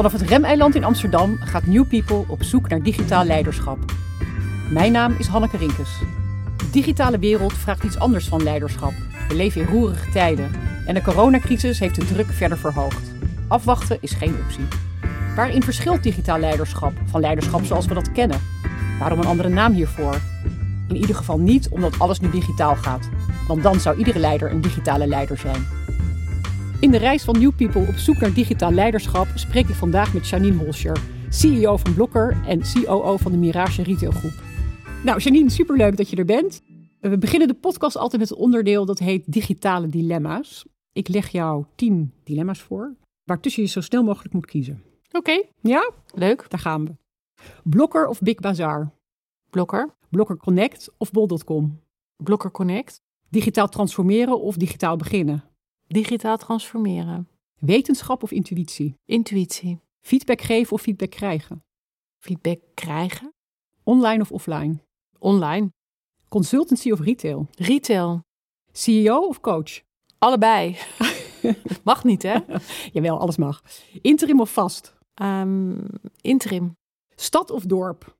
Vanaf het Remeiland in Amsterdam gaat New People op zoek naar digitaal leiderschap. Mijn naam is Hanneke Rinkes. De digitale wereld vraagt iets anders van leiderschap. We leven in roerige tijden en de coronacrisis heeft de druk verder verhoogd. Afwachten is geen optie. Waarin verschilt digitaal leiderschap van leiderschap zoals we dat kennen? Waarom een andere naam hiervoor? In ieder geval niet omdat alles nu digitaal gaat, want dan zou iedere leider een digitale leider zijn. In de reis van New People op zoek naar digitaal leiderschap spreek ik vandaag met Janine Holscher, CEO van Blokker en COO van de Mirage Retail Groep. Nou, Janine, superleuk dat je er bent. We beginnen de podcast altijd met een onderdeel dat heet digitale dilemma's. Ik leg jou tien dilemma's voor, waartussen je zo snel mogelijk moet kiezen. Oké, Ja? leuk. Daar gaan we. Blokker of Big Bazaar? Blokker. Blokker Connect of Bol.com? Blokker Connect. Digitaal transformeren of digitaal beginnen? Digitaal transformeren. Wetenschap of intuïtie? Intuïtie. Feedback geven of feedback krijgen? Feedback krijgen. Online of offline? Online. Consultancy of retail? Retail. CEO of coach? Allebei. Mag niet, hè? Jawel, alles mag. Interim of vast? Ehm, interim. Stad of dorp?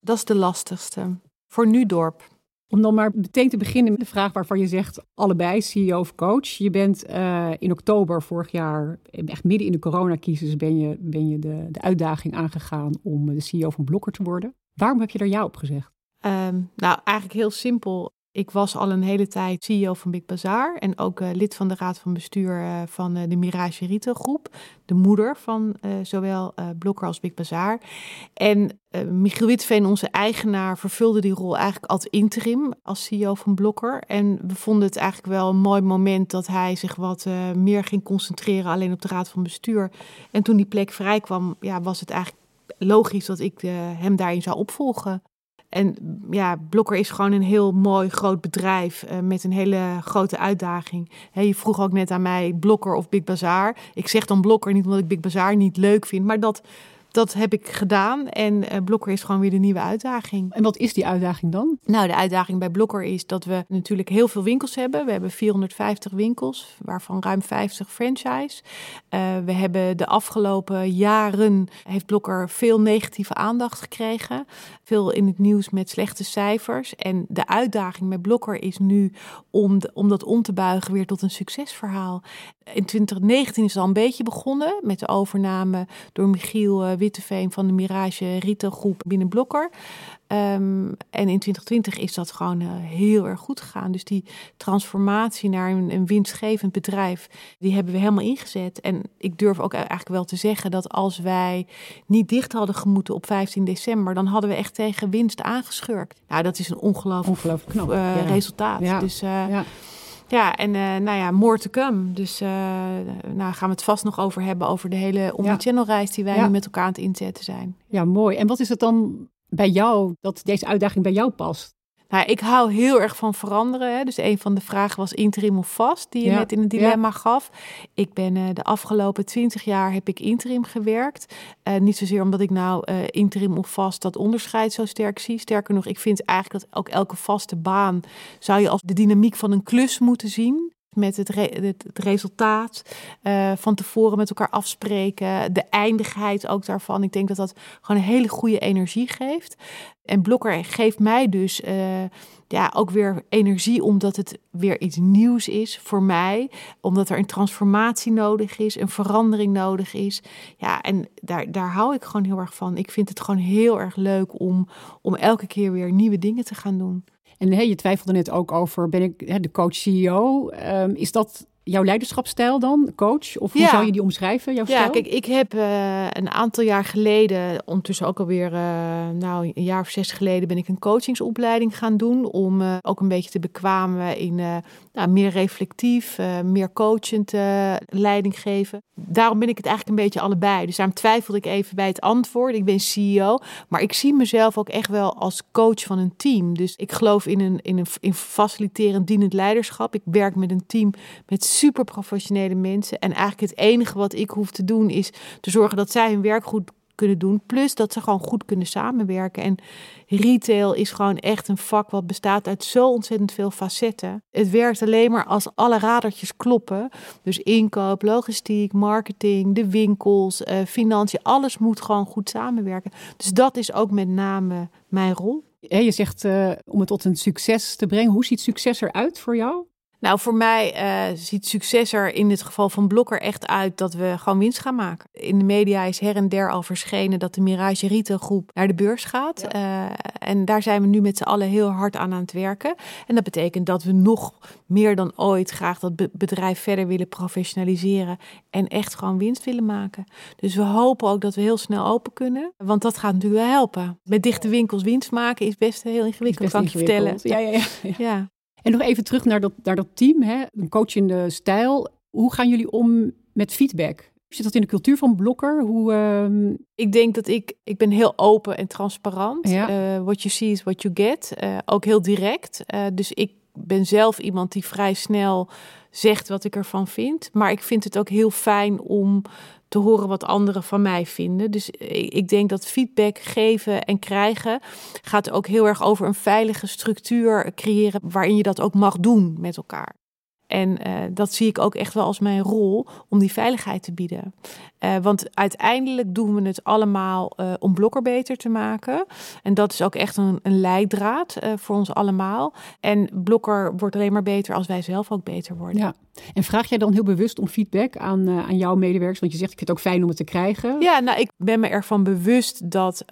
Dat is de lastigste. Voor nu dorp. Om dan maar meteen te beginnen met de vraag waarvan je zegt allebei, CEO of coach. Je bent eh, in oktober vorig jaar, echt midden in de coronacrisis, ben je, ben je de, de uitdaging aangegaan om de CEO van Blokker te worden. Waarom heb je daar ja op gezegd? Ehm, nou, eigenlijk heel simpel. Ik was al een hele tijd CEO van Big Bazaar en ook eh, lid van de raad van bestuur eh, van eh, de Mirage Retail Groep. De moeder van zowel Blokker als Big Bazaar. En Michiel Witveen, onze eigenaar, vervulde die rol eigenlijk als interim als CEO van Blokker. En we vonden het eigenlijk wel een mooi moment dat hij zich wat meer ging concentreren alleen op de raad van bestuur. En toen die plek vrij kwam, ja, was het eigenlijk logisch dat ik hem daarin zou opvolgen. En ja, Blokker is gewoon een heel mooi groot bedrijf eh, met een hele grote uitdaging. Je vroeg ook net aan mij Blokker of Big Bazaar. Ik zeg dan Blokker niet omdat ik Big Bazaar niet leuk vind, maar dat, dat heb ik gedaan. En eh, Blokker is gewoon weer de nieuwe uitdaging. En wat is die uitdaging dan? Nou, de uitdaging bij Blokker is dat we natuurlijk heel veel winkels hebben. We hebben 450 winkels, waarvan ruim 50 franchise. Uh, we hebben de afgelopen jaren, heeft Blokker veel negatieve aandacht gekregen. Veel in het nieuws met slechte cijfers. En de uitdaging met Blokker is nu om, de, om dat om te buigen weer tot een succesverhaal. In 2019 is het al een beetje begonnen met de overname door Michiel uh, Van de Mirage Retail Groep binnen Blokker. Um, en in 2020 is dat gewoon uh, heel erg goed gegaan. Dus die transformatie naar een, een, winstgevend bedrijf, die hebben we helemaal ingezet. En ik durf ook eigenlijk wel te zeggen dat als wij niet dicht hadden gemoeten op 15 december, dan hadden we echt tegen winst aangeschurkt. Nou, dat is een ongelooflijk, ongelooflijk knap uh, ja. resultaat. Ja. Dus uh, ja. Ja, en uh, nou ja, more to come. Dus uh, nou gaan we het vast nog over hebben, over de hele omnichannel reis die wij ja. nu met elkaar aan het inzetten zijn. Ja, mooi. En wat is het dan bij jou, dat deze uitdaging bij jou past? Nou, ik hou heel erg van veranderen. Hè. Dus een van de vragen was interim of vast, die je ja. net in het dilemma ja. gaf. Ik ben uh, de afgelopen twintig jaar heb ik interim gewerkt. Uh, niet zozeer omdat ik nou uh, interim of vast dat onderscheid zo sterk zie. Sterker nog, ik vind eigenlijk dat ook elke vaste baan zou je als de dynamiek van een klus moeten zien met het, het, resultaat uh, van tevoren met elkaar afspreken, de eindigheid ook daarvan. Ik denk dat dat gewoon een hele goede energie geeft. En Blokker geeft mij dus uh, ja, ook weer energie omdat het weer iets nieuws is voor mij. Omdat er een transformatie nodig is, een verandering nodig is. Ja, en daar, daar hou ik gewoon heel erg van. Ik vind het gewoon heel erg leuk om, om elke keer weer nieuwe dingen te gaan doen. En hey, je twijfelde net ook over, ben ik hè, de coach-CEO? Um, is dat jouw leiderschapsstijl dan, coach? Of hoe ja. zou je die omschrijven, jouw ja, stijl? kijk, ik heb uh, een aantal jaar geleden, ondertussen ook alweer, uh, nou, een jaar of zes geleden, ben ik een coachingsopleiding gaan doen. Om uh, ook een beetje te bekwamen in meer reflectief, meer coachend leiding geven. Daarom ben ik het eigenlijk een beetje allebei. Dus daarom twijfelde ik even bij het antwoord. Ik ben CEO, maar ik zie mezelf ook echt wel als coach van een team. Dus ik geloof in een, in een in faciliterend dienend leiderschap. Ik werk met een team met super professionele mensen. En eigenlijk het enige wat ik hoef te doen is te zorgen dat zij hun werk goed kunnen doen. Plus dat ze gewoon goed kunnen samenwerken. En retail is gewoon echt een vak wat bestaat uit zo ontzettend veel facetten. Het werkt alleen maar als alle radertjes kloppen. Dus inkoop, logistiek, marketing, de winkels, uh, financiën, alles moet gewoon goed samenwerken. Dus dat is ook met name mijn rol. Je zegt uh, om het tot een succes te brengen. Hoe ziet succes eruit voor jou? Nou, voor mij uh, ziet succes er in dit geval van Blokker echt uit dat we gewoon winst gaan maken. In de media is her en der al verschenen dat de Mirage Retail groep naar de beurs gaat. Uh, en daar zijn we nu met z'n allen heel hard aan aan het werken. En dat betekent dat we nog meer dan ooit graag dat bedrijf verder willen professionaliseren en echt gewoon winst willen maken. Dus we hopen ook dat we heel snel open kunnen, want dat gaat natuurlijk wel helpen. Met dichte winkels winst maken is best heel ingewikkeld, kan ik je vertellen. Ja, ja, ja. ja. En nog even terug naar dat, naar dat team, hè? een coachende stijl. Hoe gaan jullie om met feedback? Zit dat in de cultuur van Blokker? Hoe, uh... Ik denk dat ik, ik ben heel open en transparant. Ja. Uh, what you see is what you get. Uh, ook heel direct. Uh, dus ik ben zelf iemand die vrij snel zegt wat ik ervan vind. Maar ik vind het ook heel fijn om te horen wat anderen van mij vinden. Dus ik denk dat feedback geven en krijgen gaat ook heel erg over een veilige structuur creëren waarin je dat ook mag doen met elkaar. En uh, dat zie ik ook echt wel als mijn rol om die veiligheid te bieden. Uh, want uiteindelijk doen we het allemaal uh, om Blokker beter te maken. En dat is ook echt een, een leidraad voor ons allemaal. En Blokker wordt alleen maar beter als wij zelf ook beter worden. Ja. En vraag jij dan heel bewust om feedback aan, aan jouw medewerkers? Want je zegt, ik vind het ook fijn om het te krijgen. Ja, nou, ik ben me ervan bewust dat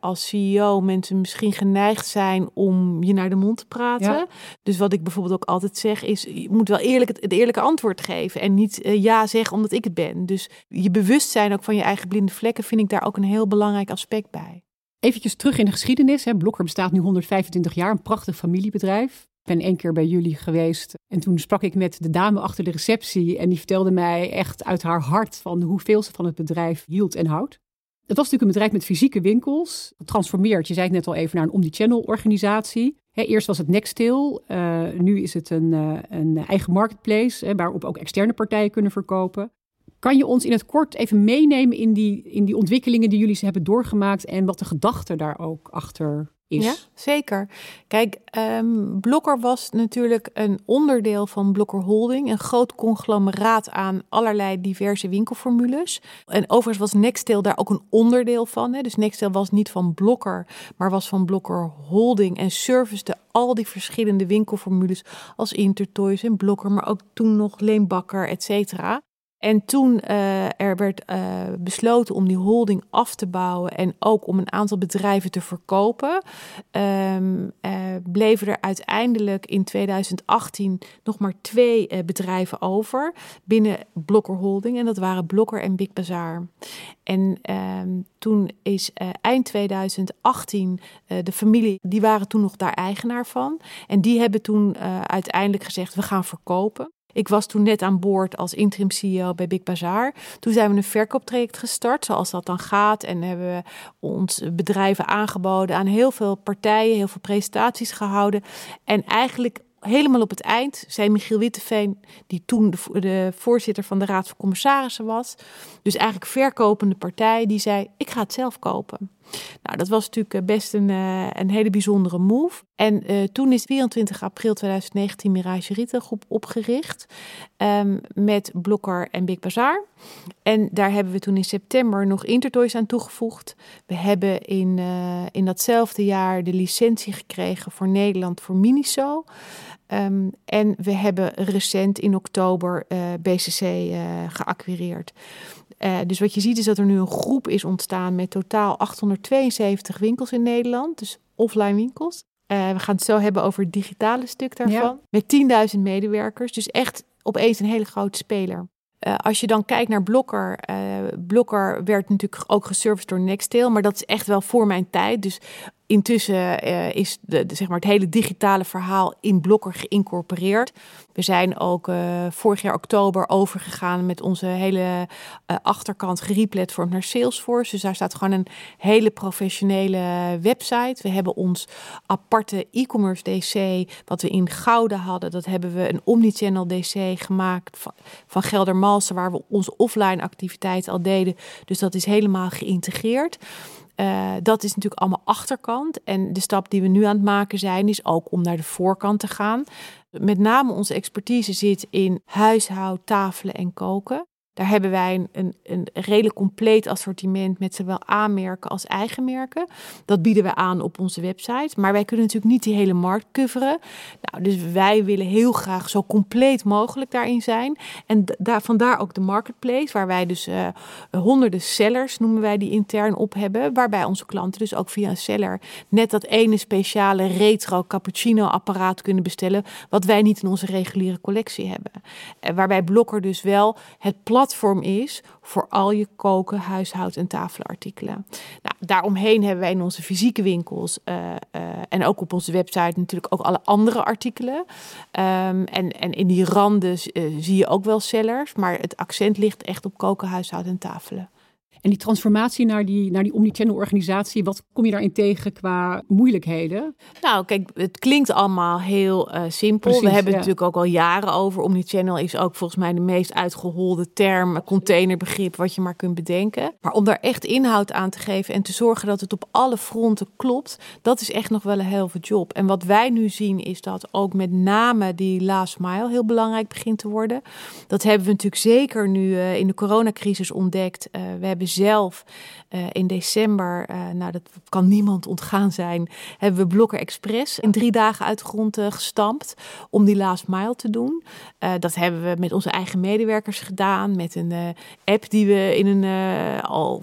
als CEO mensen misschien geneigd zijn om je naar de mond te praten. Ja. Dus wat ik bijvoorbeeld ook altijd zeg is, je moet wel eerlijk het, eerlijke antwoord geven. En niet uh, ja zeggen omdat ik het ben. Dus je bewustzijn ook van je eigen blinde vlekken vind ik daar ook een heel belangrijk aspect bij. Eventjes terug in de geschiedenis. Hè. Blokker bestaat nu 125 jaar, een prachtig familiebedrijf. Ik ben één keer bij jullie geweest en toen sprak ik met de dame achter de receptie. En die vertelde mij echt uit haar hart van hoeveel ze van het bedrijf hield en houdt. Het was natuurlijk een bedrijf met fysieke winkels, getransformeerd, je zei het net al even, naar een omnichannel organisatie. Eerst was het Nextel, uh, nu is het een, uh, een eigen marketplace waarop ook externe partijen kunnen verkopen. Kan je ons in het kort even meenemen in die, in die ontwikkelingen die jullie hebben doorgemaakt en wat de gedachte daar ook achter Ja, zeker. Kijk, um, Blokker was natuurlijk een onderdeel van Blokker Holding, een groot conglomeraat aan allerlei diverse winkelformules. En overigens was Nextel daar ook een onderdeel van. Hè? Dus Nextel was niet van Blokker, maar was van Blokker Holding en servicede al die verschillende winkelformules als Intertoys en Blokker, maar ook toen nog Leenbakker, et cetera. En toen uh, er werd uh, besloten om die holding af te bouwen en ook om een aantal bedrijven te verkopen, um, uh, bleven er uiteindelijk in 2018 nog maar twee bedrijven over binnen Blokker Holding. En dat waren Blokker en Big Bazaar. En um, toen is eind 2018 de familie, die waren toen nog daar eigenaar van. En die hebben toen uiteindelijk gezegd, we gaan verkopen. Ik was toen net aan boord als interim CEO bij Big Bazaar. Toen zijn we een verkooptraject gestart, zoals dat dan gaat. En hebben we ons bedrijven aangeboden aan heel veel partijen, heel veel presentaties gehouden. En eigenlijk helemaal op het eind zei Michiel Witteveen, die toen de, de, voorzitter van de Raad van Commissarissen was, dus eigenlijk verkopende partij, die zei: Ik ga het zelf kopen. Nou, dat was natuurlijk eh, best een, uh, een hele bijzondere move. En uh, toen is 24 april 2019 Mirage Retail Groep opgericht um, met Blokker en Big Bazaar. En daar hebben we toen in september nog Intertoys aan toegevoegd. We hebben in, uh, in datzelfde jaar de licentie gekregen voor Nederland voor Miniso. Um, en we hebben recent in oktober BCC geacquireerd. Uh, dus wat je ziet is dat er nu een groep is ontstaan met totaal 872 winkels in Nederland. Dus offline winkels. Uh, we gaan het zo hebben over het digitale stuk daarvan. Ja. Met 10.000 medewerkers. Dus echt opeens een hele grote speler. Uh, als je dan kijkt naar Blokker. Blokker werd natuurlijk ook geserviced door Nextel. Maar dat is echt wel voor mijn tijd. Dus intussen is de, zeg maar het hele digitale verhaal in Blokker geïncorporeerd. We zijn ook vorig jaar oktober overgegaan met onze hele achterkant gereplatformd naar Salesforce. Dus daar staat gewoon een hele professionele website. We hebben ons aparte e-commerce DC, wat we in Gouden hadden, dat hebben we een omnichannel DC gemaakt van, van Geldermalsen, waar we onze offline activiteit al deden. Dus dat is helemaal geïntegreerd. Uh, dat is natuurlijk allemaal achterkant. En de stap die we nu aan het maken zijn, is ook om naar de voorkant te gaan. Met name onze expertise zit in huishoud, tafelen en koken. Daar hebben wij een, een, een, redelijk compleet assortiment met zowel aanmerken als eigen merken. Dat bieden we aan op onze website. Maar wij kunnen natuurlijk niet die hele markt coveren. Nou, dus wij willen heel graag zo compleet mogelijk daarin zijn. En daar, vandaar ook de marketplace, waar wij dus uh, honderden sellers, noemen wij die intern op hebben. Waarbij onze klanten dus ook via een seller net dat ene speciale retro cappuccino apparaat kunnen bestellen. Wat wij niet in onze reguliere collectie hebben. Uh, waarbij Blokker dus wel het plan platform is voor al je koken, huishoud- en tafelartikelen. Nou, daaromheen hebben wij in onze fysieke winkels uh, uh, en ook op onze website natuurlijk ook alle andere artikelen. Um, en, en in die randen uh, zie je ook wel sellers, maar het accent ligt echt op koken, huishoud en tafelen. En die transformatie naar die, naar die omnichannel organisatie, wat kom je daarin tegen qua moeilijkheden? Nou, kijk, het klinkt allemaal heel uh, simpel. Precies, We hebben ja. het natuurlijk ook al jaren over. Omnichannel is ook volgens mij de meest uitgeholde term, containerbegrip, wat je maar kunt bedenken. Maar om daar echt inhoud aan te geven en te zorgen dat het op alle fronten klopt, dat is echt nog wel een heel veel job. En wat wij nu zien is dat ook met name die last mile heel belangrijk begint te worden. Dat hebben we natuurlijk zeker nu uh, in de coronacrisis ontdekt. Uh, we hebben zelf uh, in december, uh, nou dat kan niemand ontgaan zijn, hebben we Blokker Express in drie dagen uit de grond uh, gestampt om die last mile te doen. dat hebben we met onze eigen medewerkers gedaan, met een app die we in een, al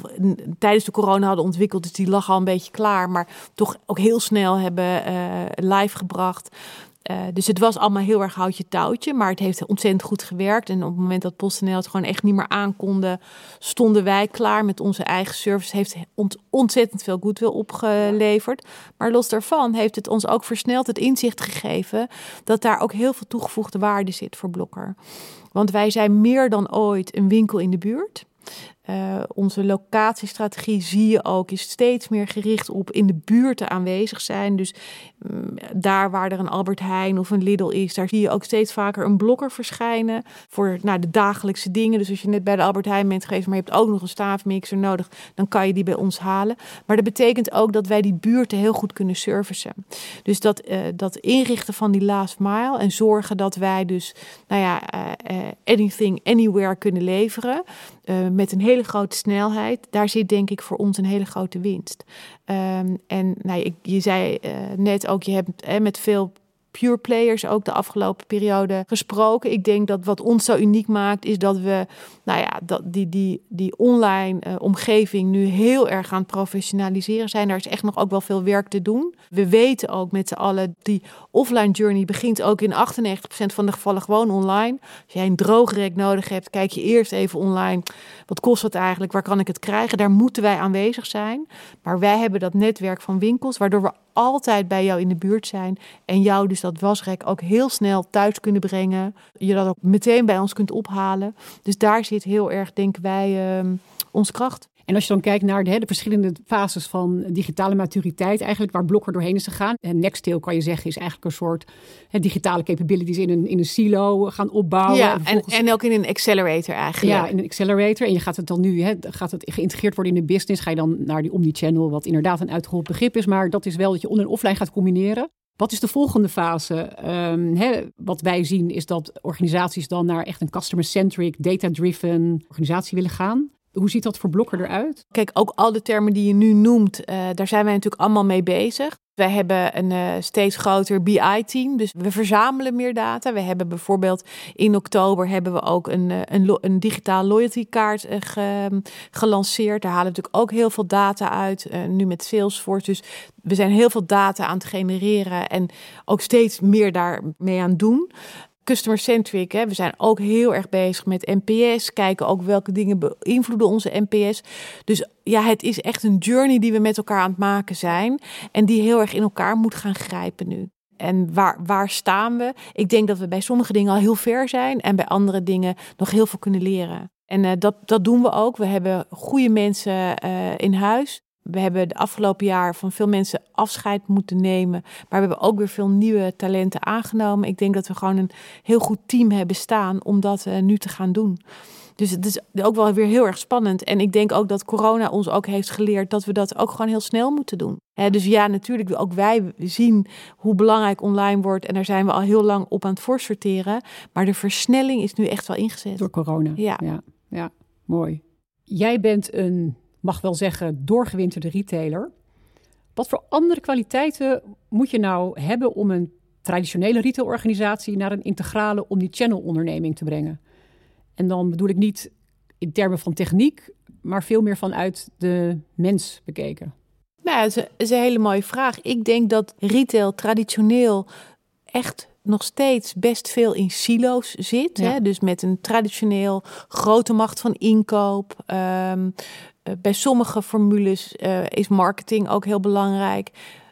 tijdens de corona hadden ontwikkeld. Dus die lag al een beetje klaar, maar toch ook heel snel hebben live gebracht. Uh, dus het was allemaal heel erg houtje touwtje, maar het heeft ontzettend goed gewerkt. En op het moment dat PostNL het gewoon echt niet meer aankonden, stonden wij klaar met onze eigen service. Heeft ont ontzettend veel goodwill opgeleverd. Maar los daarvan heeft het ons ook versneld het inzicht gegeven dat daar ook heel veel toegevoegde waarde zit voor Blokker. Want wij zijn meer dan ooit een winkel in de buurt. Uh, onze locatiestrategie zie je ook, is steeds meer gericht op in de buurt aanwezig zijn. Dus um, daar waar er een Albert Heijn of een Lidl is, daar zie je ook steeds vaker een blokker verschijnen voor nou, de dagelijkse dingen. Dus als je net bij de Albert Heijn bent geweest, maar je hebt ook nog een staafmixer nodig, dan kan je die bij ons halen. Maar dat betekent ook dat wij die buurten heel goed kunnen servicen. Dus dat, uh, dat inrichten van die last mile en zorgen dat wij dus, nou ja, uh, anything, anywhere kunnen leveren met een hele grote snelheid, daar zit denk ik voor ons een hele grote winst. Um, en nou, ik, je zei uh, net ook, je hebt uh, met veel pure players ook de afgelopen periode gesproken. Ik denk dat wat ons zo uniek maakt, is dat we nou ja, dat die, die, die online uh, omgeving nu heel erg aan het professionaliseren zijn. Daar is echt nog ook wel veel werk te doen. We weten ook met z'n allen, die offline journey begint ook in 98% van de gevallen gewoon online. Als jij een droogrek nodig hebt, kijk je eerst even online. Wat kost het eigenlijk? Waar kan ik het krijgen? Daar moeten wij aanwezig zijn. Maar wij hebben dat netwerk van winkels, waardoor we altijd bij jou in de buurt zijn. En jou dus dat wasrek ook heel snel thuis kunnen brengen. Je dat ook meteen bij ons kunt ophalen. Dus daar zit heel erg, denken wij, uh, onze kracht. En als je dan kijkt naar de, de, verschillende fases van digitale maturiteit, eigenlijk waar Blokker doorheen is gegaan. En Nextail kan je zeggen is eigenlijk een soort digitale capabilities in een, in een silo gaan opbouwen. Ja, en, vervolgens... en, ook in een accelerator eigenlijk. Ja, in een accelerator. En je gaat het dan nu, gaat het geïntegreerd worden in de business. Ga je dan naar die omnichannel, wat inderdaad een uitgerold begrip is. Maar dat is wel dat je on- en offline gaat combineren. Wat is de volgende fase? Um, hè, wat wij zien is dat organisaties dan naar echt een customer-centric, data-driven organisatie willen gaan. Hoe ziet dat voor Blokker eruit? Kijk, ook al de termen die je nu noemt, uh, daar zijn wij natuurlijk allemaal mee bezig. Wij hebben een uh, steeds groter BI-team, dus we verzamelen meer data. We hebben bijvoorbeeld in oktober hebben we ook een, uh, een, een digitaal loyalty kaart uh, ge, gelanceerd. Daar halen we natuurlijk ook heel veel data uit, nu met Salesforce. Dus we zijn heel veel data aan het genereren en ook steeds meer daarmee aan het doen. customer-centric. We zijn ook heel erg bezig met NPS. Kijken ook welke dingen beïnvloeden onze NPS. Dus ja, het is echt een journey die we met elkaar aan het maken zijn. En die heel erg in elkaar moet gaan grijpen nu. En waar, waar staan we? Ik denk dat we bij sommige dingen al heel ver zijn en bij andere dingen nog heel veel kunnen leren. En uh, dat, dat doen we ook. We hebben goede mensen uh, in huis. We hebben de afgelopen jaar van veel mensen afscheid moeten nemen. Maar we hebben ook weer veel nieuwe talenten aangenomen. Ik denk dat we gewoon een heel goed team hebben staan om dat uh, nu te gaan doen. Dus het is ook wel weer heel erg spannend. En ik denk ook dat corona ons ook heeft geleerd dat we dat ook gewoon heel snel moeten doen. dus ja, natuurlijk, ook wij zien hoe belangrijk online wordt. En daar zijn we al heel lang op aan het voorsorteren. Maar de versnelling is nu echt wel ingezet. Door corona. Ja. ja, ja mooi. Jij bent een, mag wel zeggen, doorgewinterde retailer. Wat voor andere kwaliteiten moet je nou hebben om een traditionele retailorganisatie naar een integrale omnichannel onderneming te brengen? En dan bedoel ik niet in termen van techniek, maar veel meer vanuit de mens bekeken. Nou, dat is een hele mooie vraag. Ik denk dat retail traditioneel echt nog steeds best veel in silo's zit. Hè? Dus met een traditioneel grote macht van inkoop. Um, bij sommige formules uh, is marketing ook heel belangrijk.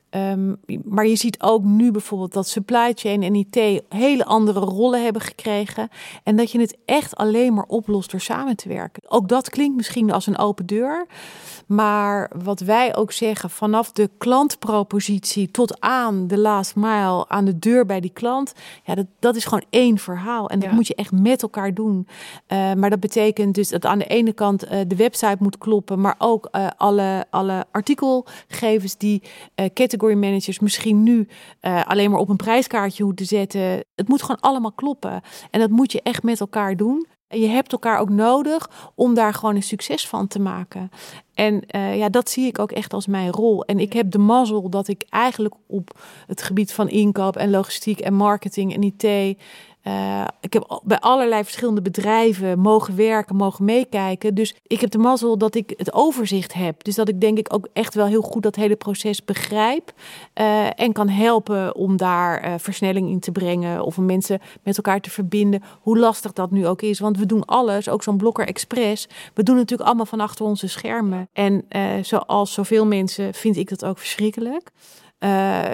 Um, maar je ziet ook nu bijvoorbeeld dat supply chain en IT hele andere rollen hebben gekregen. En dat je het echt alleen maar oplost door samen te werken. Ook dat klinkt misschien als een open deur. Maar wat wij ook zeggen, vanaf de klantpropositie tot aan de last mile, aan de deur bij die klant. Ja, dat, dat is gewoon één verhaal. En dat moet je echt met elkaar doen. Uh, maar dat betekent dus dat aan de ene kant uh, de website moet kloppen, maar ook uh, alle, alle artikelgevers die category managers misschien nu alleen maar op een prijskaartje moeten zetten. Het moet gewoon allemaal kloppen. En dat moet je echt met elkaar doen. En je hebt elkaar ook nodig om daar gewoon een succes van te maken. En uh, ja, dat zie ik ook echt als mijn rol. En ik heb de mazzel dat ik eigenlijk op het gebied van inkoop en logistiek en marketing en IT uh, ik heb bij allerlei verschillende bedrijven mogen werken, mogen meekijken. Dus ik heb de mazzel dat ik het overzicht heb. Dus dat ik denk ik ook echt wel heel goed dat hele proces begrijp. Uh, en kan helpen om daar uh, versnelling in te brengen. Of om mensen met elkaar te verbinden. Hoe lastig dat nu ook is. Want we doen alles, ook zo'n Blokker Express. We doen natuurlijk allemaal van achter onze schermen. En zoals zoveel mensen vind ik dat ook verschrikkelijk.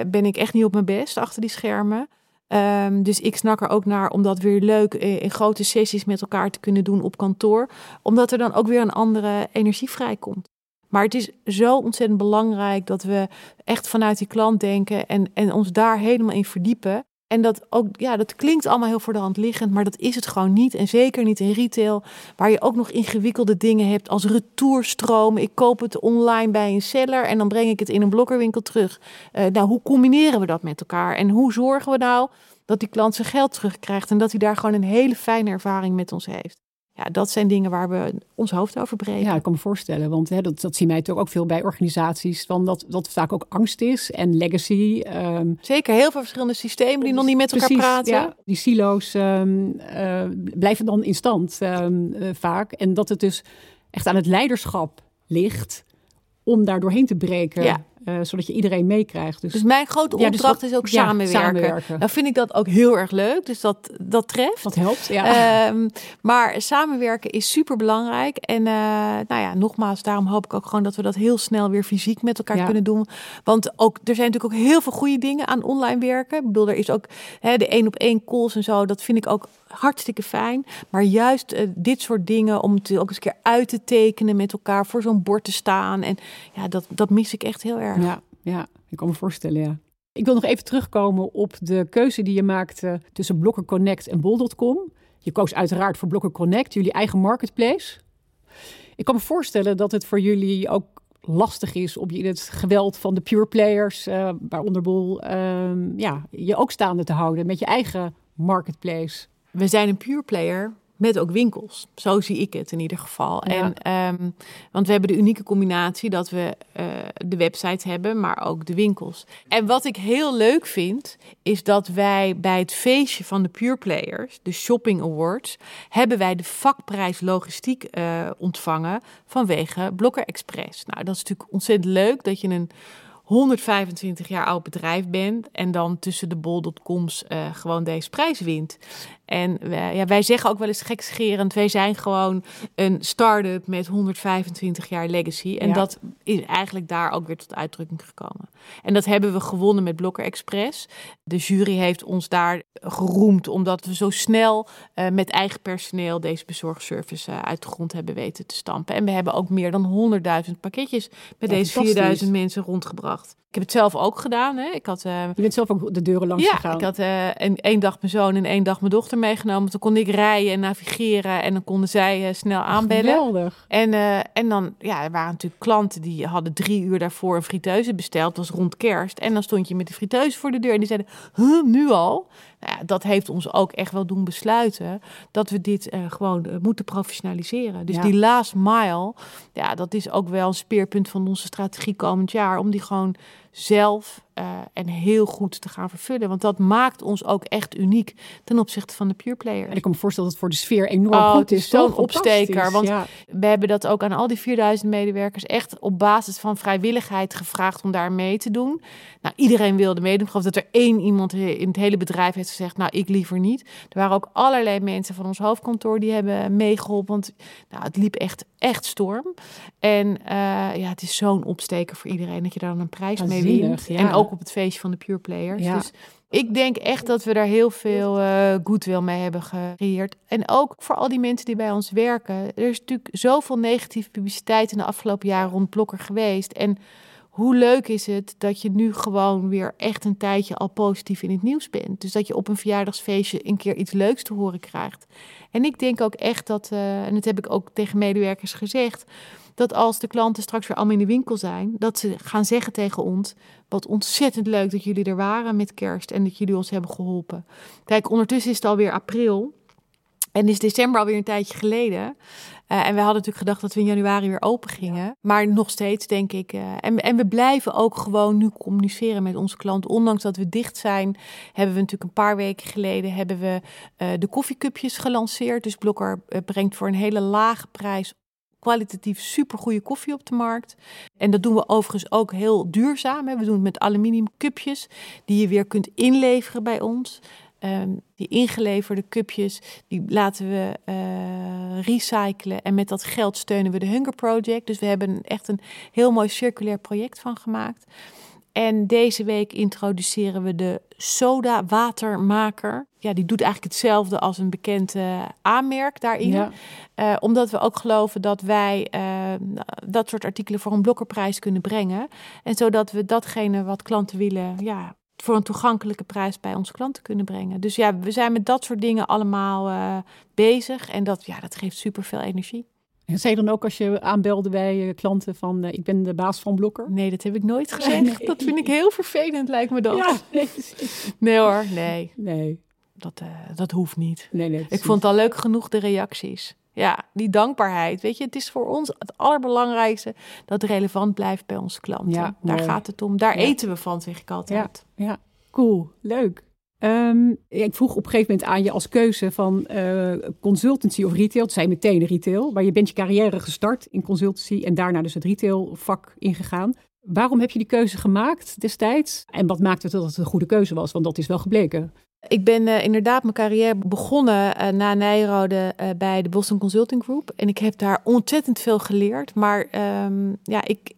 ben ik echt niet op mijn best achter die schermen. Um, dus ik snak er ook naar om dat weer leuk in, in, grote sessies met elkaar te kunnen doen op kantoor. Omdat er dan ook weer een andere energie vrijkomt. Maar het is zo ontzettend belangrijk dat we echt vanuit die klant denken en, en ons daar helemaal in verdiepen. En dat ook, ja, dat klinkt allemaal heel voor de hand liggend, maar dat is het gewoon niet. En zeker niet in retail, waar je ook nog ingewikkelde dingen hebt als retourstromen. Ik koop het online bij een seller en dan breng ik het in een blokkerwinkel terug. Uh, nou, hoe combineren we dat met elkaar? En hoe zorgen we nou dat die klant zijn geld terugkrijgt en dat hij daar gewoon een hele fijne ervaring met ons heeft? Ja, dat zijn dingen waar we ons hoofd over breken. Ja, ik kan me voorstellen. Want hè, dat, dat zien wij toch ook veel bij organisaties. Van dat, dat vaak ook angst is en legacy. Um, Zeker, heel veel verschillende systemen die nog niet met elkaar praten. Ja, die silo's um, uh, blijven dan in stand um, uh, vaak. En dat het dus echt aan het leiderschap ligt om daar doorheen te breken. Ja. Uh, zodat je iedereen meekrijgt. Dus, dus mijn grote opdracht ja, dus dat, is ook ja, samenwerken. samenwerken. Nou vind ik dat ook heel erg leuk. Dus dat, dat treft. Dat helpt, ja. Um, maar samenwerken is super belangrijk. En uh, nou ja, nogmaals, daarom hoop ik ook gewoon dat we dat heel snel weer fysiek met elkaar ja. kunnen doen. Want ook, er zijn natuurlijk ook heel veel goede dingen aan online werken. Ik bedoel, er is ook hè, de één op één calls en zo. Dat vind ik ook hartstikke fijn. Maar juist uh, dit soort dingen om het ook eens een keer uit te tekenen met elkaar, voor zo'n bord te staan. En ja, dat, dat mis ik echt heel erg. Ja, ja, ik kan me voorstellen, ja. Ik wil nog even terugkomen op de keuze die je maakte tussen Blokker Connect en Bol.com. Je koos uiteraard voor Blokker Connect, jullie eigen marketplace. Ik kan me voorstellen dat het voor jullie ook lastig is om je in het geweld van de pure players, uh, waaronder Bol, uh, ja, je ook staande te houden met je eigen marketplace. We zijn een pure player, met ook winkels. Zo zie ik het in ieder geval. Ja. En, um, want we hebben de unieke combinatie dat we uh, de website hebben, maar ook de winkels. En wat ik heel leuk vind, is dat wij bij het feestje van de Pure Players, de Shopping Awards, hebben wij de vakprijs logistiek uh, ontvangen vanwege Blokker Express. Nou, dat is natuurlijk ontzettend leuk dat je een 125 jaar oud bedrijf bent en dan tussen de bol.coms uh, gewoon deze prijs wint. En wij, ja, wij zeggen ook wel eens gekscherend, wij zijn gewoon een start-up met 125 jaar legacy. En dat is eigenlijk daar ook weer tot uitdrukking gekomen. En dat hebben we gewonnen met Blokker Express. De jury heeft ons daar geroemd omdat we zo snel uh, met eigen personeel deze bezorgservice uh, uit de grond hebben weten te stampen. En we hebben ook meer dan 100.000 pakketjes bij deze 4000 mensen rondgebracht. Ik heb het zelf ook gedaan. Hè. Ik had, uh, je bent zelf ook de deuren langs ja, gegaan. ik had een, één dag mijn zoon en één dag mijn dochter meegenomen. Toen kon ik rijden en navigeren en dan konden zij uh, snel aanbellen. Geweldig. En, en dan, ja, er waren natuurlijk klanten die hadden drie uur daarvoor een friteuse besteld. Dat was rond kerst. En dan stond je met de friteuse voor de deur en die zeiden, huh, nu al? Nou ja, dat heeft ons ook echt wel doen besluiten dat we dit gewoon moeten professionaliseren. Dus Ja. die last mile, ja, dat is ook wel een speerpunt van onze strategie komend jaar. Om die gewoon zelf eh, en heel goed te gaan vervullen. Want dat maakt ons ook echt uniek ten opzichte van de pure players. En ik kan me voorstellen dat het voor de sfeer enorm Oh, goed is zo'n opsteker, want- ja. We hebben dat ook aan al die 4000 medewerkers echt op basis van vrijwilligheid gevraagd om daar mee te doen. Nou, iedereen wilde meedoen. Ik geloof dat er één iemand in het hele bedrijf heeft gezegd, nou, ik liever niet. Er waren ook allerlei mensen van ons hoofdkantoor die hebben meegeholpen, want nou, het liep echt, echt storm. En eh, ja, het is zo'n opsteker voor iedereen dat je daar dan een prijs mee wint. ja. En ook op het feestje van de Pure Players. Ja. Dus ik denk echt dat we daar heel veel eh goodwill mee hebben gecreëerd. En ook voor al die mensen die bij ons werken. Er is natuurlijk zoveel negatieve publiciteit in de afgelopen jaren rond Blokker geweest. En hoe leuk is het dat je nu gewoon weer echt een tijdje al positief in het nieuws bent. Dus dat je op een verjaardagsfeestje een keer iets leuks te horen krijgt. En ik denk ook echt dat, eh, en dat heb ik ook tegen medewerkers gezegd, dat als de klanten straks weer allemaal in de winkel zijn, dat ze gaan zeggen tegen ons: wat ontzettend leuk dat jullie er waren met kerst en dat jullie ons hebben geholpen. Kijk, ondertussen is het alweer april. En is december alweer een tijdje geleden. Eh, en we hadden natuurlijk gedacht dat we in januari weer open gingen. Maar nog steeds denk ik. eh, en, en we blijven ook gewoon nu communiceren met onze klant. Ondanks dat we dicht zijn, hebben we natuurlijk een paar weken geleden hebben we, eh, de koffiecupjes gelanceerd. Dus Blokker brengt voor een hele lage prijs kwalitatief supergoeie koffie op de markt. En dat doen we overigens ook heel duurzaam. Hè. We doen het met aluminium cupjes die je weer kunt inleveren bij ons. Ehm, die ingeleverde cupjes, die laten we eh, recyclen. En met dat geld steunen we de Hunger Project. Dus we hebben echt een heel mooi circulair project van gemaakt. En deze week introduceren we de soda watermaker. Ja, die doet eigenlijk hetzelfde als een bekend eh, aanmerk daarin. Ja. Eh, omdat we ook geloven dat wij dat soort artikelen voor een blokkerprijs kunnen brengen. En zodat we datgene wat klanten willen, ja, voor een toegankelijke prijs bij onze klanten kunnen brengen. Dus ja, we zijn met dat soort dingen allemaal eh, bezig. En dat, ja, dat geeft super veel energie. En zei je dan ook als je aanbelde bij eh, klanten van eh, ik ben de baas van Blokker? Nee, dat heb ik nooit gezegd. Nee. Dat vind ik heel vervelend, lijkt me dat. Ja, nee, hoor, nee, nee, dat, dat hoeft niet. nee, nee. Ik vond het al leuk genoeg de reacties. Ja, die dankbaarheid. Weet je, het is voor ons het allerbelangrijkste dat het relevant blijft bij onze klanten. Ja, Daar mooi. gaat het om. Daar Ja. eten we van, zeg ik altijd. Ja, cool, leuk. Ehm, ik vroeg op een gegeven moment aan je als keuze van eh, consultancy of retail. Zei je meteen retail, maar je bent je carrière gestart in consultancy en daarna dus het retailvak ingegaan. Waarom heb je die keuze gemaakt destijds? En wat maakte het dat het een goede keuze was? Want dat is wel gebleken. Ik ben eh, inderdaad mijn carrière begonnen eh, na Nijrode eh, bij de Boston Consulting Group. En ik heb daar ontzettend veel geleerd. Maar ehm, ja, ik,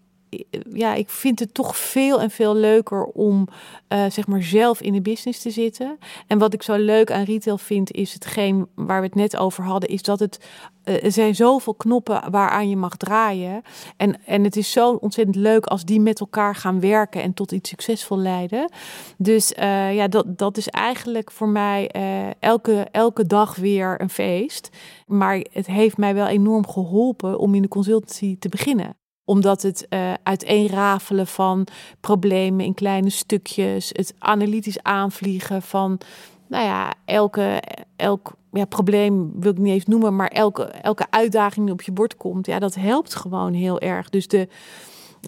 ja, ik vind het toch veel en veel leuker om eh, zeg maar zelf in de business te zitten. En wat ik zo leuk aan retail vind, is hetgeen waar we het net over hadden, is dat het eh, er zijn zoveel knoppen waaraan je mag draaien. En, en het is zo ontzettend leuk als die met elkaar gaan werken en tot iets succesvol leiden. Dus eh, ja, dat, dat is eigenlijk voor mij elke, elke dag weer een feest. Maar het heeft mij wel enorm geholpen om in de consultancy te beginnen omdat het uh, uiteenrafelen van problemen in kleine stukjes, het analytisch aanvliegen van, nou ja, elke, elk ja, probleem wil ik niet eens noemen, maar elke, elke uitdaging die op je bord komt, ja, dat helpt gewoon heel erg. Dus de,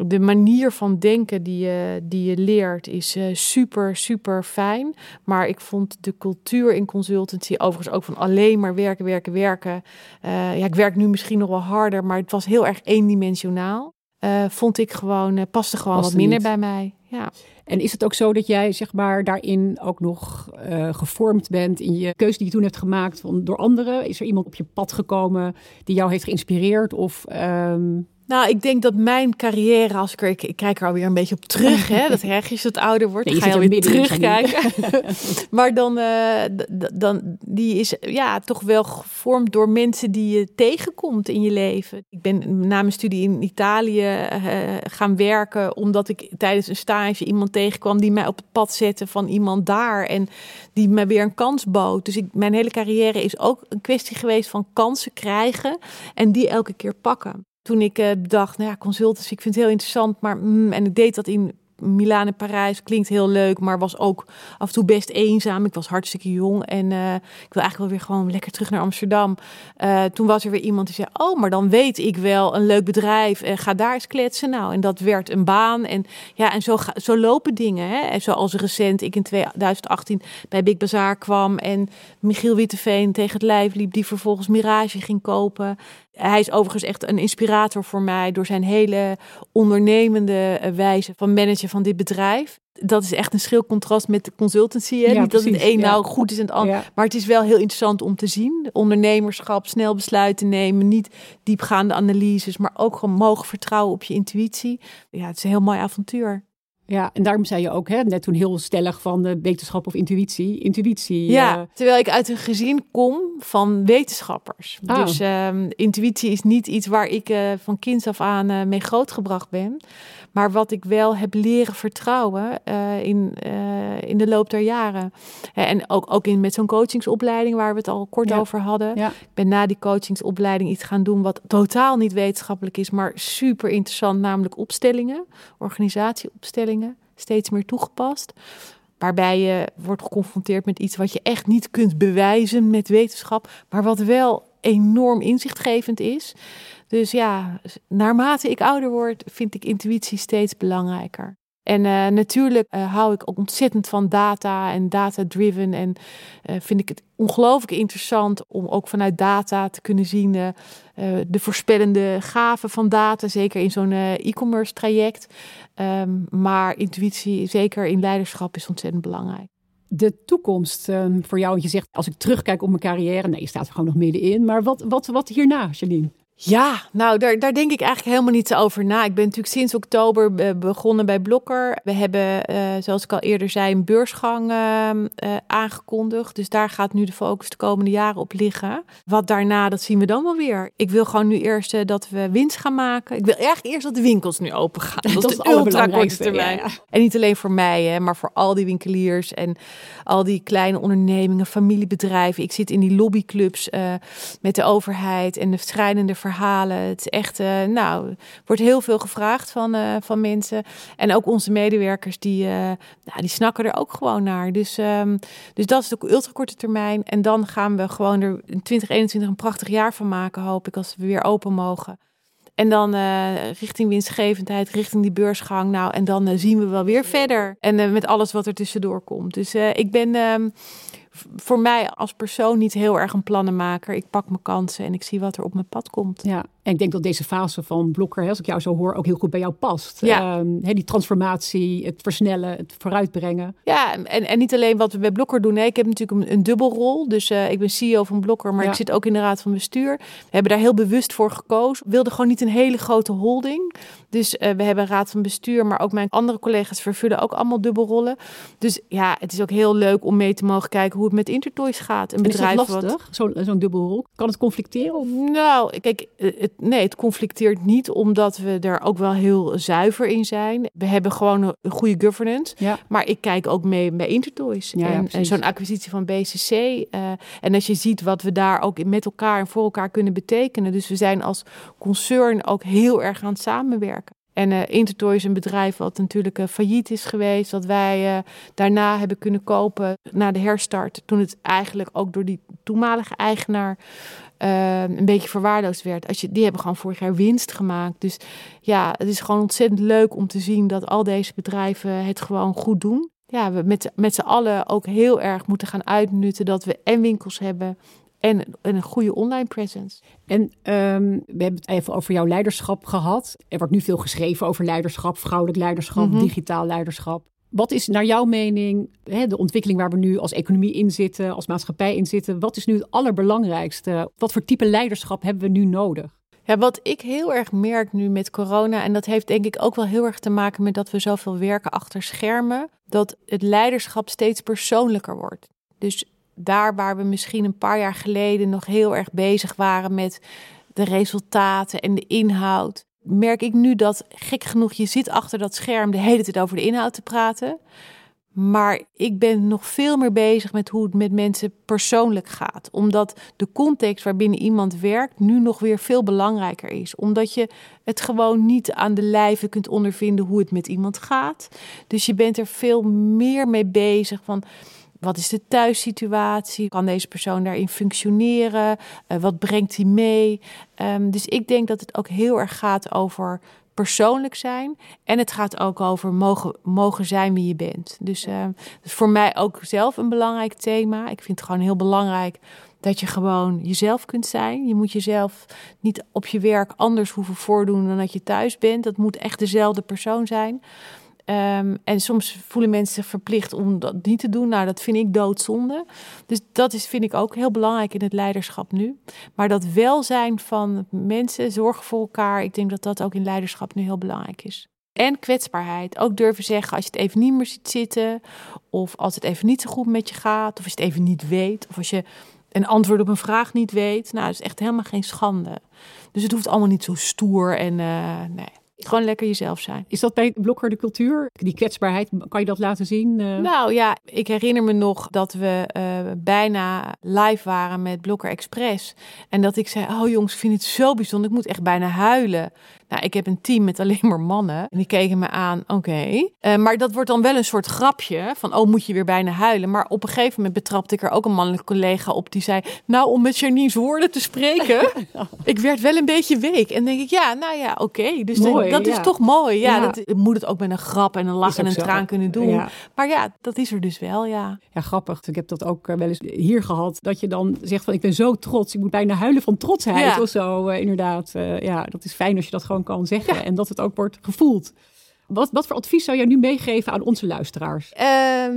de manier van denken die je, die je leert is uh, super, super fijn. Maar ik vond de cultuur in consultancy, overigens ook van alleen maar werken, werken, werken. Uh, ja, ik werk nu misschien nog wel harder, maar het was heel erg eendimensionaal. vond ik gewoon, paste gewoon wat minder bij mij. Ja. En is het ook zo dat jij zeg maar, daarin ook nog gevormd bent in je keuze die je toen hebt gemaakt van, door anderen? Is er iemand op je pad gekomen die jou heeft geïnspireerd? Of ehm, nou, ik denk dat mijn carrière, als ik er, ik, kijk er alweer een beetje op terug, hè, dat als het ouder wordt, nee, ga je alweer terugkijken. maar dan, uh, dan, die is ja toch wel gevormd door mensen die je tegenkomt in je leven. Ik ben na mijn studie in Italië uh, gaan werken, omdat ik tijdens een stage iemand tegenkwam die mij op het pad zette van iemand daar en die me weer een kans bood. Dus ik, mijn hele carrière is ook een kwestie geweest van kansen krijgen en die elke keer pakken toen ik uh, dacht, nou ja, consultancy, ik vind het heel interessant, maar mm, en ik deed dat in Milaan en Parijs klinkt heel leuk, maar was ook af en toe best eenzaam. Ik was hartstikke jong en uh, ik wil eigenlijk wel weer gewoon lekker terug naar Amsterdam. Uh, toen was er weer iemand die zei: Oh, maar dan weet ik wel een leuk bedrijf en ga daar eens kletsen. Nou, en dat werd een baan. En ja, en zo, zo lopen dingen. Hè? Zoals recent ik in 2018 bij Big Bazaar kwam en Michiel Witteveen tegen het lijf liep, die vervolgens Mirage ging kopen. Hij is overigens echt een inspirator voor mij door zijn hele ondernemende eh, wijze van managen van dit bedrijf. Dat is echt een schil contrast met de consultancy. Hè? Niet dat het een nou goed is en het ander. Maar het is wel heel interessant om te zien. Ondernemerschap, snel besluiten nemen, niet diepgaande analyses, maar ook gewoon mogen vertrouwen op je intuïtie. Ja, het is een heel mooi avontuur. Ja, en daarom zei je ook hè, net toen heel stellig van de wetenschap of intuïtie. Intuïtie. Ja, uh... terwijl ik uit een gezin kom van wetenschappers. Oh. Dus um, intuïtie is niet iets waar ik uh, van kinds af aan mee grootgebracht ben. Maar wat ik wel heb leren vertrouwen in, in de loop der jaren. En ook, ook in, met zo'n coachingsopleiding waar we het al kort ja. over hadden. Ja. Ik ben na die coachingsopleiding iets gaan doen wat totaal niet wetenschappelijk is, maar super interessant, namelijk opstellingen, organisatieopstellingen, steeds meer toegepast waarbij je wordt geconfronteerd met iets wat je echt niet kunt bewijzen met wetenschap, maar wat wel enorm inzichtgevend is. Dus ja, naarmate ik ouder word, vind ik intuïtie steeds belangrijker. En uh, natuurlijk uh, hou ik ontzettend van data en data-driven. En uh, vind ik het ongelooflijk interessant om ook vanuit data te kunnen zien de voorspellende gaven van data. Zeker in zo'n e-commerce traject. Um, maar intuïtie, zeker in leiderschap, is ontzettend belangrijk de toekomst um, voor jou? Want je zegt, als ik terugkijk op mijn carrière, nee, je staat er gewoon nog middenin. Maar wat, wat, wat hierna, Janine? Ja, nou, daar, daar denk ik eigenlijk helemaal niet over na. Ik ben natuurlijk sinds oktober begonnen bij Blokker. We hebben, uh, zoals ik al eerder zei, een beursgang uh, uh, aangekondigd. Dus daar gaat nu de focus de komende jaren op liggen. Wat daarna, dat zien we dan wel weer. Ik wil gewoon nu eerst dat we winst gaan maken. Ik wil eigenlijk eerst dat de winkels nu open gaan. Dat, dat is de ultra korte termijn. Ja, ja. En niet alleen voor mij, hè, maar voor al die winkeliers en al die kleine ondernemingen, familiebedrijven. Ik zit in die lobbyclubs met de overheid en de schrijnende verhalen. Het echt, uh, nou, wordt heel veel gevraagd van, uh, van mensen. En ook onze medewerkers, die, uh, nou, die snakken er ook gewoon naar. Dus, um, dus dat is de ultrakorte termijn. En dan gaan we gewoon er in 2021 een prachtig jaar van maken, hoop ik, als we weer open mogen. En dan richting winstgevendheid, richting die beursgang. Nou, en dan zien we wel weer verder. En met alles wat er tussendoor komt. Dus ik ben ehm, voor mij als persoon niet heel erg een plannenmaker. Ik pak mijn kansen en ik zie wat er op mijn pad komt. Ja, en ik denk dat deze fase van Blokker, als ik jou zo hoor, ook heel goed bij jou past. Ja. Um, die transformatie, het versnellen, het vooruitbrengen. Ja, en, en niet alleen wat we bij Blokker doen. Nee, ik heb natuurlijk een, een dubbelrol. Dus uh, ik ben CEO van Blokker, maar ja. ik zit ook in de raad van bestuur. We hebben daar heel bewust voor gekozen. We wilden gewoon niet een hele grote holding. Dus uh, we hebben een raad van bestuur, maar ook mijn andere collega's vervullen ook allemaal dubbelrollen. Dus ja, het is ook heel leuk om mee te mogen kijken hoe het met Intertoys gaat. Een bedrijf is lastig, zo'n zo dubbelrol? Kan het conflicteren? Of? Nou, kijk, het, nee, het conflicteert niet omdat we er ook wel heel zuiver in zijn. We hebben gewoon een goede governance. Ja. Maar ik kijk ook mee bij Intertoys. Ja, en, en zo'n acquisitie van BCC. Uh, en als je ziet wat we daar ook met elkaar en voor elkaar kunnen betekenen. Dus we zijn als concern ook heel erg aan het samenwerken. En uh, Intertoy is een bedrijf wat natuurlijk uh, failliet is geweest. Wat wij uh, daarna hebben kunnen kopen na de herstart. Toen het eigenlijk ook door die toenmalige eigenaar een beetje verwaarloosd werd. Als je, die hebben gewoon vorig jaar winst gemaakt. Dus ja, het is gewoon ontzettend leuk om te zien dat al deze bedrijven het gewoon goed doen. Ja, we met, met z'n allen ook heel erg moeten gaan uitnutten dat we en winkels hebben En, een goede online presence. En um, we hebben het even over jouw leiderschap gehad. Er wordt nu veel geschreven over leiderschap, vrouwelijk leiderschap, mhm. digitaal leiderschap. Wat is naar jouw mening hè, de ontwikkeling waar we nu als economie in zitten, als maatschappij in zitten? Wat is nu het allerbelangrijkste? Wat voor type leiderschap hebben we nu nodig? Ja, wat ik heel erg merk nu met corona, en dat heeft denk ik ook wel heel erg te maken met dat we zoveel werken achter schermen, dat het leiderschap steeds persoonlijker wordt. Dus daar waar we misschien een paar jaar geleden nog heel erg bezig waren met de resultaten en de inhoud, merk ik nu dat gek genoeg je zit achter dat scherm de hele tijd over de inhoud te praten. Maar ik ben nog veel meer bezig met hoe het met mensen persoonlijk gaat. Omdat de context waarbinnen iemand werkt nu nog weer veel belangrijker is. Omdat je het gewoon niet aan de lijve kunt ondervinden hoe het met iemand gaat. Dus je bent er veel meer mee bezig van. Wat is de thuissituatie? Kan deze persoon daarin functioneren? Uh, wat brengt hij mee? Um, dus ik denk dat het ook heel erg gaat over persoonlijk zijn. En het gaat ook over mogen, mogen zijn wie je bent. Dus uh, is voor mij ook zelf een belangrijk thema. Ik vind het gewoon heel belangrijk dat je gewoon jezelf kunt zijn. Je moet jezelf niet op je werk anders hoeven voordoen dan dat je thuis bent. Dat moet echt dezelfde persoon zijn. Ehm, en soms voelen mensen zich verplicht om dat niet te doen. Nou, dat vind ik doodzonde. Dus dat is, vind ik ook heel belangrijk in het leiderschap nu. Maar dat welzijn van mensen, zorgen voor elkaar, ik denk dat dat ook in leiderschap nu heel belangrijk is. En kwetsbaarheid. Ook durven zeggen als je het even niet meer ziet zitten. Of als het even niet zo goed met je gaat. Of als je het even niet weet. Of als je een antwoord op een vraag niet weet. Nou, dat is echt helemaal geen schande. Dus het hoeft allemaal niet zo stoer en uh, nee. Gewoon lekker jezelf zijn. Is dat bij Blokker de cultuur? Die kwetsbaarheid, kan je dat laten zien? Uh... Nou ja, ik herinner me nog dat we uh, bijna live waren met Blokker Express. En dat ik zei, oh jongens, ik vind het zo bijzonder. Ik moet echt bijna huilen. Nou, ik heb een team met alleen maar mannen. En die keken me aan, oké. Uh, maar dat wordt dan wel een soort grapje van, oh, moet je weer bijna huilen. Maar op een gegeven moment betrapte ik er ook een mannelijke collega op die zei, nou, om met Janine's woorden te spreken, ik werd wel een beetje week. En denk ik, ja, nou ja, oké. Dus mooi, dat is toch mooi. Ja, ja. Dat, moet het ook met een grap en een lach en een traan kunnen doen. Ja. Maar ja, dat is er dus wel, ja. Ja, grappig. Ik heb dat ook eh, wel eens hier gehad. Dat je dan zegt van, ik ben zo trots. Ik moet bijna huilen van trotsheid of zo. Uh, inderdaad. Uh, ja, dat is fijn als je dat gewoon kan zeggen en dat het ook wordt gevoeld. Wat, wat voor advies zou jij nu meegeven aan onze luisteraars? Uh,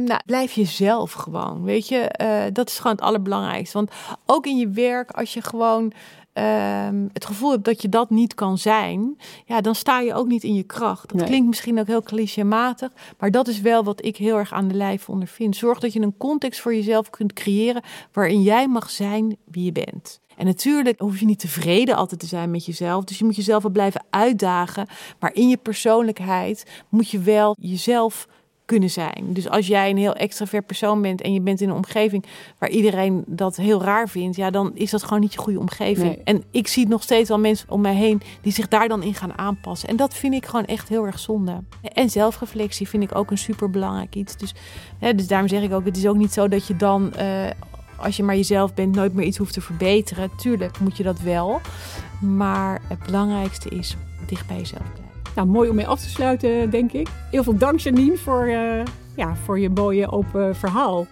nou, blijf jezelf gewoon. Weet je, uh, dat is gewoon het allerbelangrijkste. Want ook in je werk, als je gewoon uh, het gevoel hebt dat je dat niet kan zijn, ja, dan sta je ook niet in je kracht. Dat klinkt misschien ook heel clichématig, maar dat is wel wat ik heel erg aan de lijf ondervind. Zorg dat je een context voor jezelf kunt creëren waarin jij mag zijn wie je bent. En natuurlijk hoef je niet tevreden altijd te zijn met jezelf. Dus je moet jezelf wel blijven uitdagen. Maar in je persoonlijkheid moet je wel jezelf kunnen zijn. Dus als jij een heel extravert persoon bent en je bent in een omgeving waar iedereen dat heel raar vindt, ja, dan is dat gewoon niet je goede omgeving. En ik zie nog steeds al mensen om mij heen die zich daar dan in gaan aanpassen. En dat vind ik gewoon echt heel erg zonde. En zelfreflectie vind ik ook een super belangrijk iets. Dus, hè, dus daarom zeg ik ook, het is ook niet zo dat je dan uh, als je maar jezelf bent, nooit meer iets hoeft te verbeteren. Tuurlijk moet je dat wel. Maar het belangrijkste is dicht bij jezelf blijven. Nou, mooi om mee af te sluiten, denk ik. Heel veel dank, Janine, voor, uh, ja, voor je mooie open verhaal.